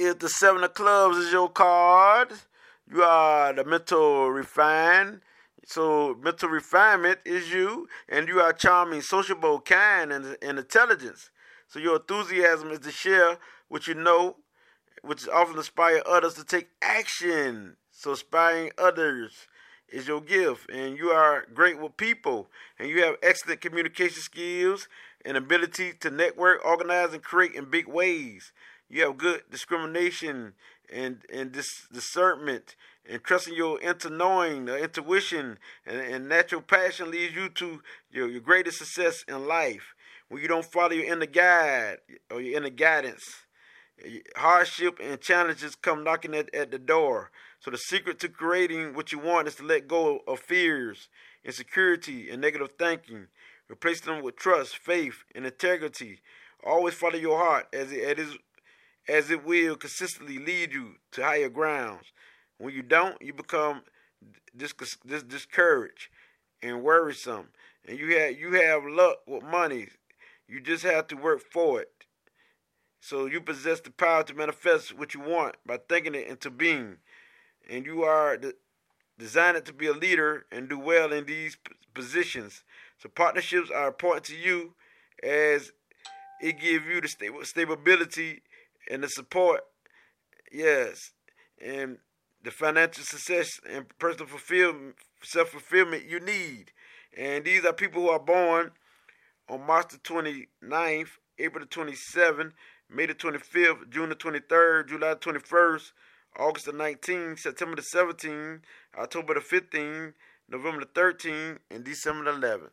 if the seven of clubs is your card, you are the mental refined. So mental refinement is you, and you are charming, sociable, kind, and, and intelligence. So your enthusiasm is to share what you know, which often inspire others to take action. So inspiring others is your gift, and you are great with people, and you have excellent communication skills and ability to network, organize, and create in big ways. You have good discrimination and and dis- discernment, and trusting your inner knowing, intuition, and, and natural passion leads you to your, your greatest success in life. When you don't follow your inner guide or your inner guidance, hardship and challenges come knocking at, at the door. So the secret to creating what you want is to let go of fears, insecurity, and negative thinking. Replace them with trust, faith, and integrity. Always follow your heart as it, as, as it will consistently lead you to higher grounds. When you don't, you become dis- dis- discouraged and worrisome. And you have you have luck with money. You just have to work for it. So you possess the power to manifest what you want by thinking it into being. And you are de- designed to be a leader and do well in these positions. So partnerships are important to you as it gives you the sta- stability and the support. Yes. And the financial success and personal fulfillment, self fulfillment you need. And these are people who are born on March the 29th, April the 27th, May the 25th, June the 23rd, July the 21st, August the 19th, September the 17th, October the 15th, November the 13th, and December the 11th.